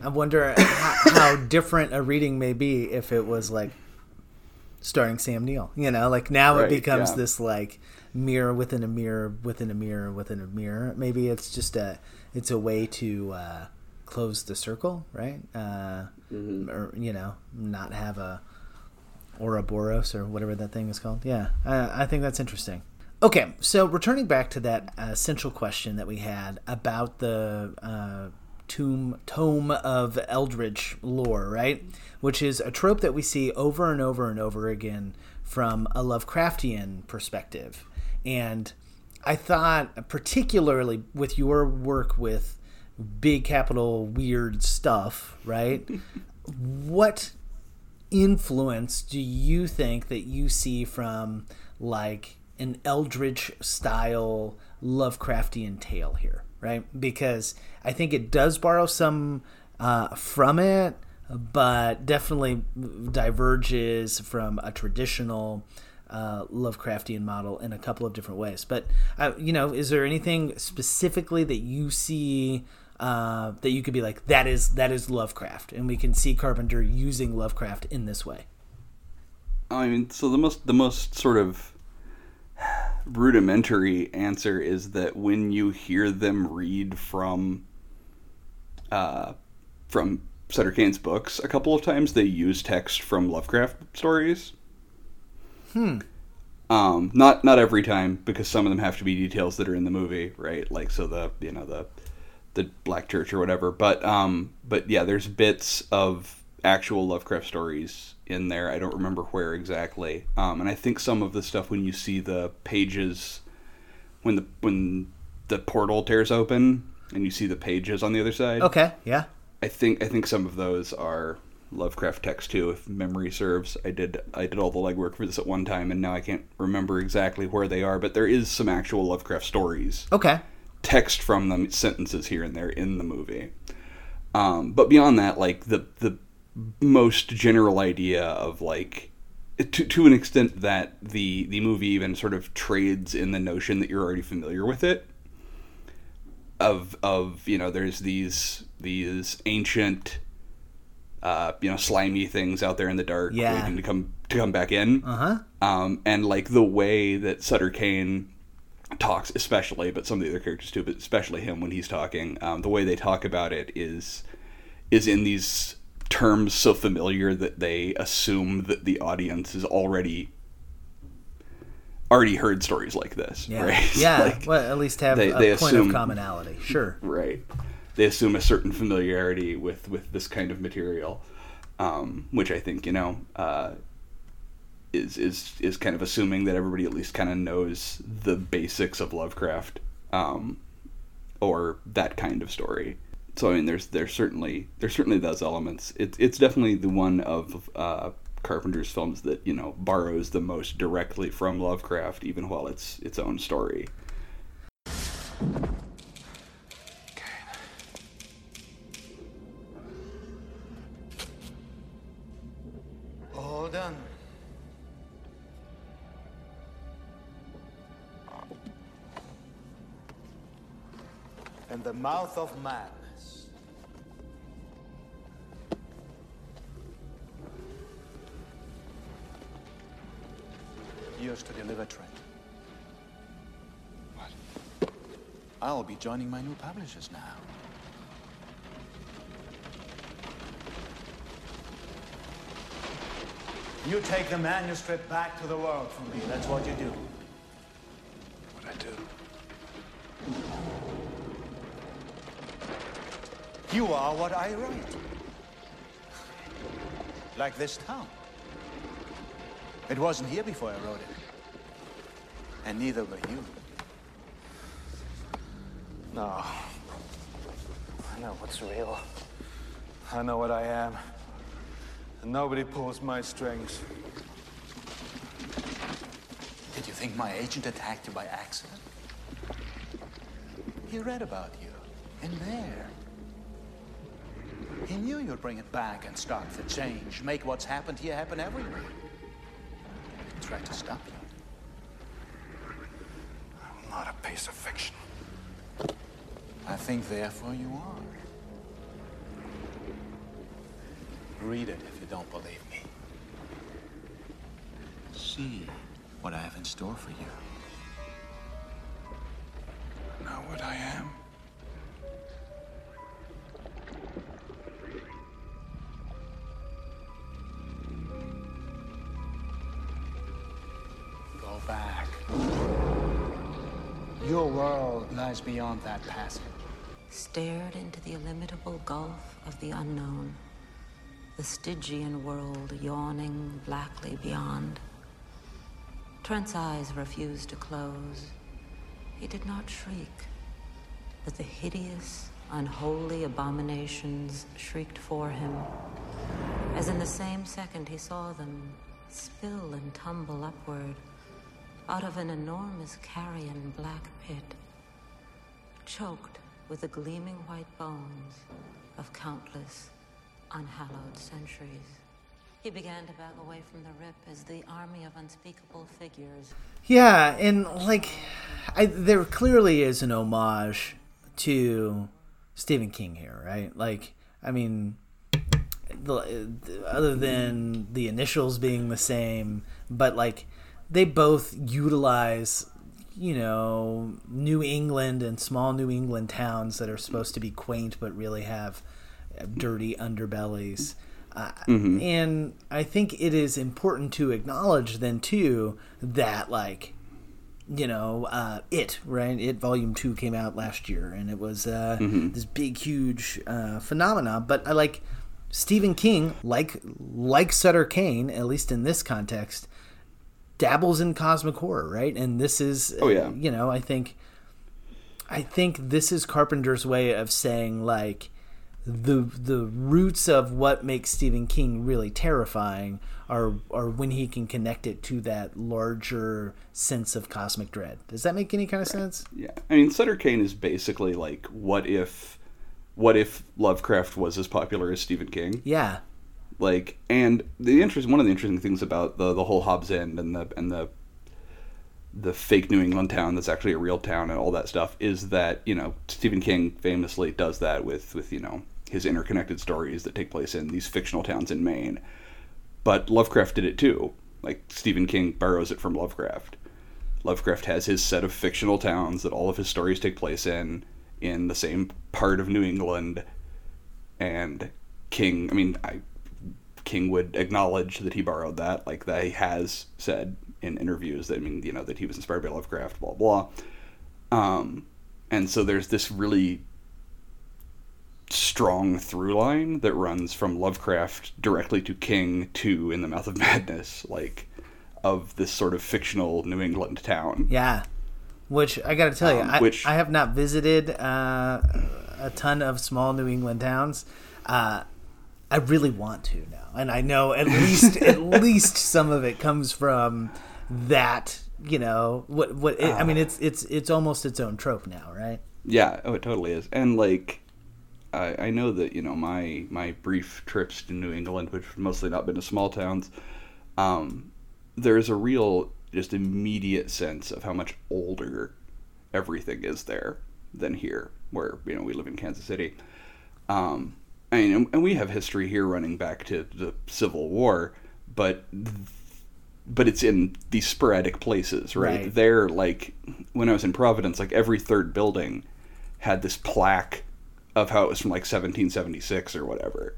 I wonder how, how different a reading may be if it was like starring Sam Neill. You know, like now it becomes yeah. this like mirror within a mirror within a mirror within a mirror. Maybe it's just a it's a way to uh, close the circle, right? Uh, Mm-hmm. Or you know, not have a Ouroboros or whatever that thing is called. Yeah, I, I think that's interesting. Okay, so returning back to that uh, central question that we had about the uh, tomb tome of Eldritch lore, right? Which is a trope that we see over and over and over again from a Lovecraftian perspective, and I thought particularly with your work with big capital weird stuff, right? what influence do you think that you see from like an eldritch style lovecraftian tale here right because i think it does borrow some uh, from it but definitely diverges from a traditional uh, Lovecraftian model in a couple of different ways. But uh, you know, is there anything specifically that you see uh, that you could be like that is that is Lovecraft, and we can see Carpenter using Lovecraft in this way? I mean, so the most the most sort of rudimentary answer is that when you hear them read from uh, from Sutter Cane's books, a couple of times they use text from Lovecraft stories. Hmm. Um, not not every time because some of them have to be details that are in the movie, right? Like so the you know the the Black Church or whatever. But um, but yeah, there's bits of actual Lovecraft stories in there. I don't remember where exactly. Um, and I think some of the stuff when you see the pages when the when the portal tears open and you see the pages on the other side. Okay, yeah, I think I think some of those are Lovecraft text too, if memory serves. I did I did all the legwork for this at one time, and now I can't remember exactly where they are. But there is some actual Lovecraft stories, okay, text from them, sentences here and there in the movie. Um, but beyond that, like the the most general idea of like to to an extent that the the movie even sort of trades in the notion that you're already familiar with it of of you know there's these these ancient uh, you know slimy things out there in the dark Yeah. waiting to come to come back in uh huh, um, and like the way that Sutter Cane talks, especially, but some of the other characters too, but especially him when he's talking, um, the way they talk about it is is in these terms so familiar that they assume that the audience is already already heard stories like this, Yeah, right? yeah. Like, well, at least have they- a they point assume- of commonality. Sure. right. They assume a certain familiarity with with this kind of material, um, which I think you know uh, is is is kind of assuming that everybody at least kind of knows the basics of Lovecraft, um, or that kind of story. So I mean, there's there's certainly there's certainly those elements. It's it's definitely the one of uh, Carpenter's films that you know borrows the most directly from Lovecraft, even while it's its own story. Done. In the mouth of madness. Yours to deliver, Trent. What? I'll be joining my new publishers now. You take the manuscript back to the world for me. That's what you do. What I do? You are what I write. Like this town. It wasn't here before I wrote it. And neither were you. No. I know what's real. I know what I am. And nobody pulls my strings. Did you think my agent attacked you by accident? He read about you in there. He knew you'd bring it back and start the change, make what's happened here happen everywhere. He tried to stop you. I'm not a piece of fiction. I think therefore you are. Read it if you don't believe me. See what I have in store for you. Know what I am? Go back. Your world lies beyond that passage. Stared into the illimitable gulf of the unknown, the Stygian world yawning blackly beyond. Trent's eyes refused to close. He did not shriek, but the hideous, unholy abominations shrieked for him, as in the same second he saw them spill and tumble upward out of an enormous carrion black pit choked with the gleaming white bones of countless unhallowed centuries. He began to back away from the rip as the army of unspeakable figures. Yeah, and like, I, there clearly is an homage to Stephen King here, right? Like, I mean, the, other than the initials being the same, but like, they both utilize, you know, New England and small New England towns that are supposed to be quaint but really have dirty underbellies. Uh, And I think it is important to acknowledge then too that like you know uh, it right it volume two came out last year and it was uh, this big huge uh, phenomenon. But I like Stephen King like like Sutter Cane at least in this context dabbles in cosmic horror right and this is Oh, yeah. you know I think I think this is Carpenter's way of saying like the the roots of what makes Stephen King really terrifying are are when he can connect it to that larger sense of cosmic dread. Does that make any kind of sense? Yeah, I mean, Sutter Cane is basically like, what if, what if Lovecraft was as popular as Stephen King? Yeah. Like, and the interest, one of the interesting things about the the whole Hobbs End and the and the the fake New England town that's actually a real town and all that stuff is that you know Stephen King famously does that with with you know his interconnected stories that take place in these fictional towns in Maine, but Lovecraft did it too. Like Stephen King borrows it from Lovecraft. Lovecraft has his set of fictional towns that all of his stories take place in, in the same part of New England. And King, I mean, I, King would acknowledge that he borrowed that, like that he has said in interviews that I mean, you know, that he was inspired by Lovecraft, blah blah. Um, and so there's this really strong through line that runs from Lovecraft directly to King to In the Mouth of Madness, like of this sort of fictional New England town. Yeah. Which I got to tell you, Um, I, which- I have not visited uh, a ton of small New England towns. Uh, I really want to now, and I know at least at least some of it comes from that. You know what? What it, I mean, it's it's it's almost its own trope now, right? Yeah, oh, it totally is. And like, I, I know that you know my my brief trips to New England, which have mostly not been to small towns, um, there is a real just immediate sense of how much older everything is there than here, where you know we live in Kansas City. Um, I mean, and we have history here running back to the Civil War, but but it's in these sporadic places, right? Right. There, like when I was in Providence, like every third building had this plaque of how it was from like 1776 or whatever.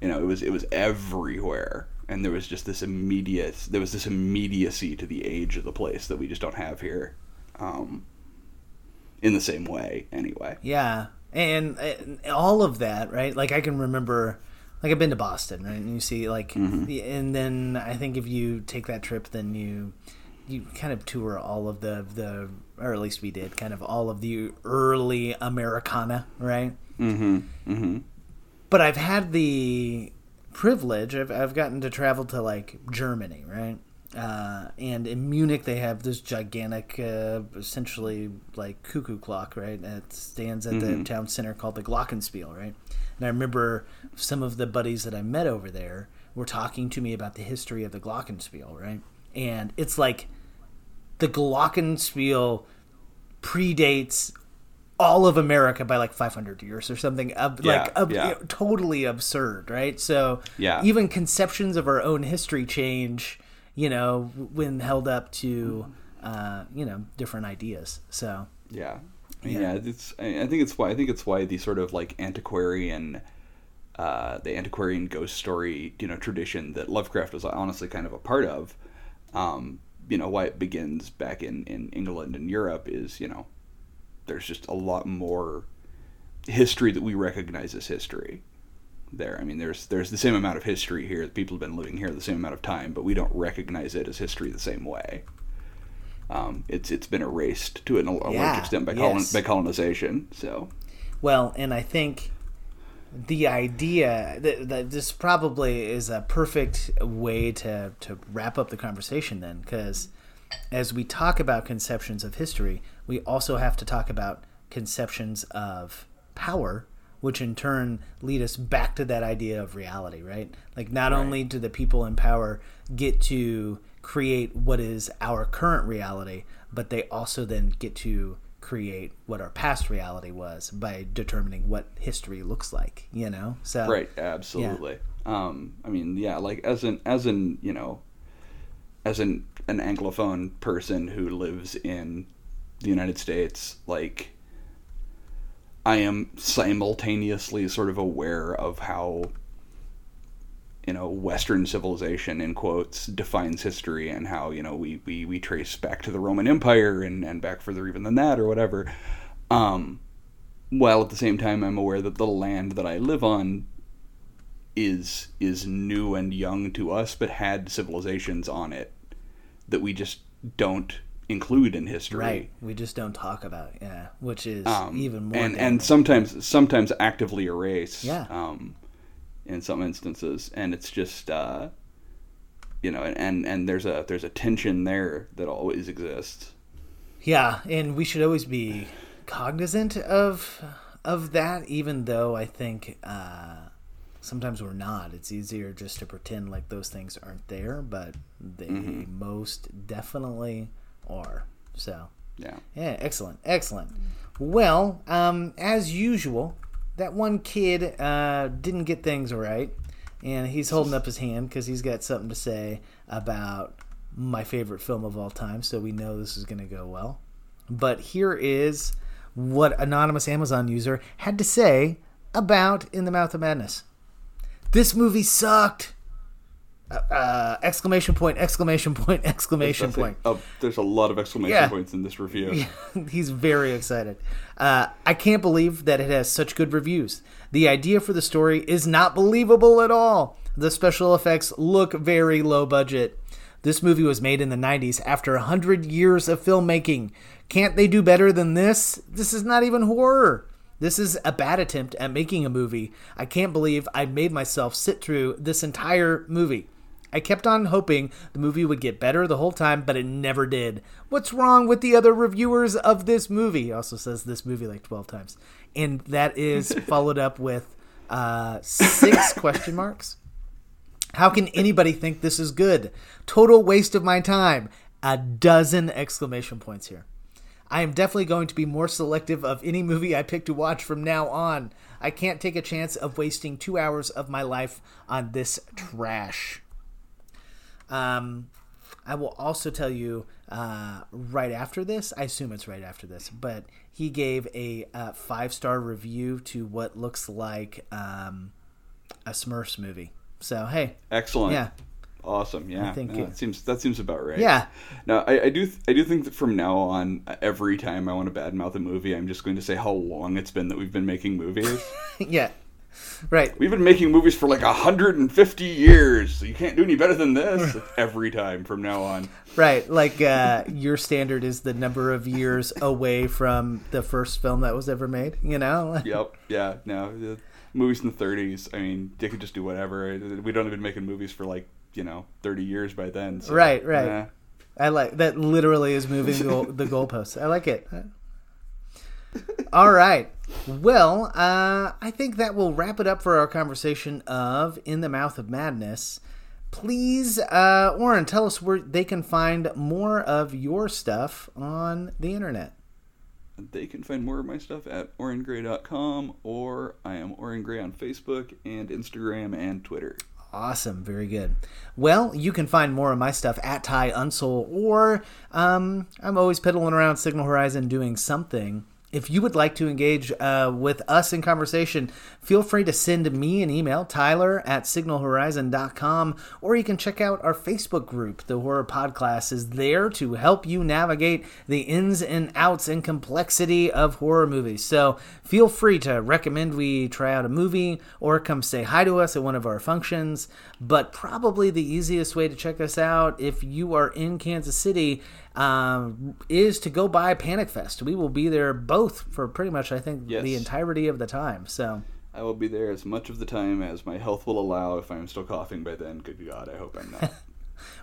You know, it was it was everywhere, and there was just this immediate there was this immediacy to the age of the place that we just don't have here, um, in the same way, anyway. Yeah, and, and all of that, right? Like I can remember, like I've been to Boston, right? And you see, like, the- and then I think if you take that trip, then you you kind of tour all of the the, or at least we did, kind of all of the early Americana, right? Mm-hmm. Mm-hmm. But I've had the privilege. I've I've gotten to travel to like Germany, right? Uh, and in Munich, they have this gigantic, uh, essentially like cuckoo clock, right? That stands at the Mhm. town center called the Glockenspiel, right? And I remember some of the buddies that I met over there were talking to me about the history of the Glockenspiel, right? And it's like the Glockenspiel predates all of America by like 500 years or something. Yeah, like yeah. you know, totally absurd, right? So Yeah. even conceptions of our own history change, you know, when held up to, uh, you know, different ideas. So Yeah, yeah. It's. I I think it's why. I think it's why the sort of like antiquarian, uh, the antiquarian ghost story, you know, tradition that Lovecraft was honestly kind of a part of. Um, you know, why it begins back in in England and Europe is you know, there's just a lot more history that we recognize as history. There, I mean, there's there's the same amount of history here. People have been living here the same amount of time, but we don't recognize it as history the same way. Um, it's it's been erased to an, a large extent by, colon, yes. by colonization. So Well, and I think the idea that, that this probably is a perfect way to, to wrap up the conversation then, because as we talk about conceptions of history, we also have to talk about conceptions of power, which in turn lead us back to that idea of reality, right? Like, not only do the people in power get to create what is our current reality, but they also then get to create what our past reality was by determining what history looks like, you know? So right, absolutely. Um, I mean, yeah, like as an as an you know, as an an anglophone person who lives in the United States, like I am simultaneously sort of aware of how you know Western civilization in quotes defines history and how you know we we, we trace back to the Roman Empire and and back further even than that or whatever. Um, while at the same time I'm aware that the land that I live on is is new and young to us, but had civilizations on it that we just don't include in history. Right. We just don't talk about, it, yeah, which is Um, even more. and and sometimes sometimes actively erase. Yeah. Um, in some instances, and it's just uh, you know, and, and and there's a there's a tension there that always exists. Yeah, and we should always be cognizant of of that, even though I think uh, sometimes we're not. It's easier just to pretend like those things aren't there, but they Mhm. most definitely are. So Yeah. yeah, excellent, excellent. Well, um, as usual, that one kid uh, didn't get things right, and he's holding up his hand because he's got something to say about my favorite film of all time. So we know this is going to go well. But here is what anonymous Amazon user had to say about In the Mouth of Madness. This movie sucked. Uh, exclamation point! Exclamation point! Exclamation That's point! Oh, there's a lot of exclamation Yeah. points in this review. He's very excited. Uh, I can't believe that it has such good reviews. The idea for the story is not believable at all. The special effects look very low budget. This movie was made in the 90s after 100 years of filmmaking. Can't they do better than this? This is not even horror. This is a bad attempt at making a movie. I can't believe I made myself sit through this entire movie. I kept on hoping the movie would get better the whole time, but it never did. What's wrong with the other reviewers of this movie? He also says this movie like 12 times. And that is followed up with uh, six question marks. How can anybody think this is good? Total waste of my time. A dozen exclamation points here. I am definitely going to be more selective of any movie I pick to watch from now on. I can't take a chance of wasting two hours of my life on this trash. Um, I will also tell you uh, right after this. I assume it's right after this, but he gave a uh, five star review to what looks like um, a Smurfs movie. So hey, Excellent. Yeah. Awesome. Yeah. I think Yeah, it- that seems that seems about right. Yeah. Now I, I do th- I do think that from now on, every time I want to badmouth a movie, I'm just going to say how long it's been that we've been making movies. yeah, right. We've been making movies for like 150 years. So you can't do any better than this every time from now on. Right, like uh, your standard is the number of years away from the first film that was ever made. You know, Yep. Yeah. No. Movies in the 30s. I mean, they could just do whatever. We don't have been making movies for like you know 30 years by then. So, right, right. I like that. Literally, is moving the, goal, the goalposts. I like it. All right. Well, uh, I think that will wrap it up for our conversation of In the Mouth of Madness. Please, uh, Orrin, tell us where they can find more of your stuff on the internet. They can find more of my stuff at orringrey.com or I am Orrin Grey on Facebook and Instagram and Twitter. Awesome, very good. Well, you can find more of my stuff at Ty Unsole, or um, I'm always piddling around Signal Horizon doing something. If you would like to engage uh, with us in conversation, feel free to send me an email, tyler at signalhorizon.com, or you can check out our Facebook group. The Horror Podcast is there to help you navigate the ins and outs and complexity of horror movies. So feel free to recommend we try out a movie or come say hi to us at one of our functions. But probably the easiest way to check us out if you are in Kansas City um, is to go by Panic Fest. We will be there both for pretty much, I think, Yes. the entirety of the time. So. I will be there as much of the time as my health will allow. If I'm still coughing by then, good God, I hope I'm not.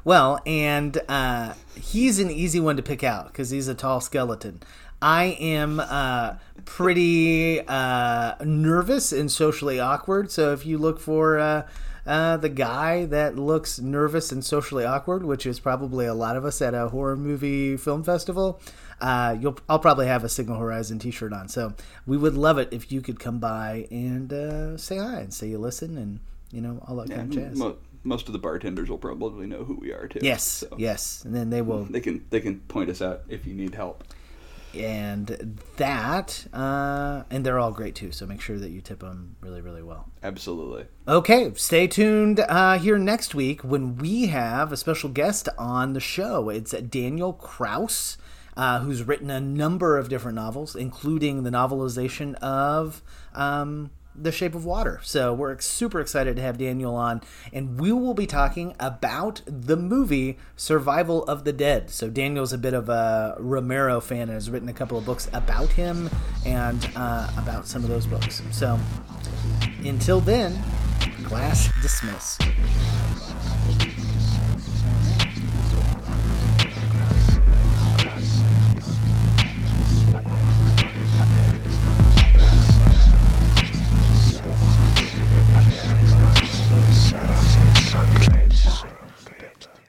Well, and uh, he's an easy one to pick out because he's a tall skeleton. I am uh, pretty uh, nervous and socially awkward. So if you look for uh, uh, the guy that looks nervous and socially awkward, which is probably a lot of us at a horror movie film festival, uh, you'll I'll probably have a Signal Horizon T-shirt on. So we would love it if you could come by and uh, say hi and say you listen and you know all that Yeah, kind of jazz. mo- most of the bartenders will probably know who we are too. Yes, so yes, and then they will They can they can point us out if you need help. and that uh, and they're all great too so make sure that you tip them really really well Absolutely. okay stay tuned uh, here next week when we have a special guest on the show it's daniel kraus uh, who's written a number of different novels including the novelization of um, the Shape of Water. So we're super excited to have Daniel on, and we will be talking about the movie Survival of the Dead. So Daniel's a bit of a Romero fan and has written a couple of books about him and uh, about some of those books. So until then, class dismissed.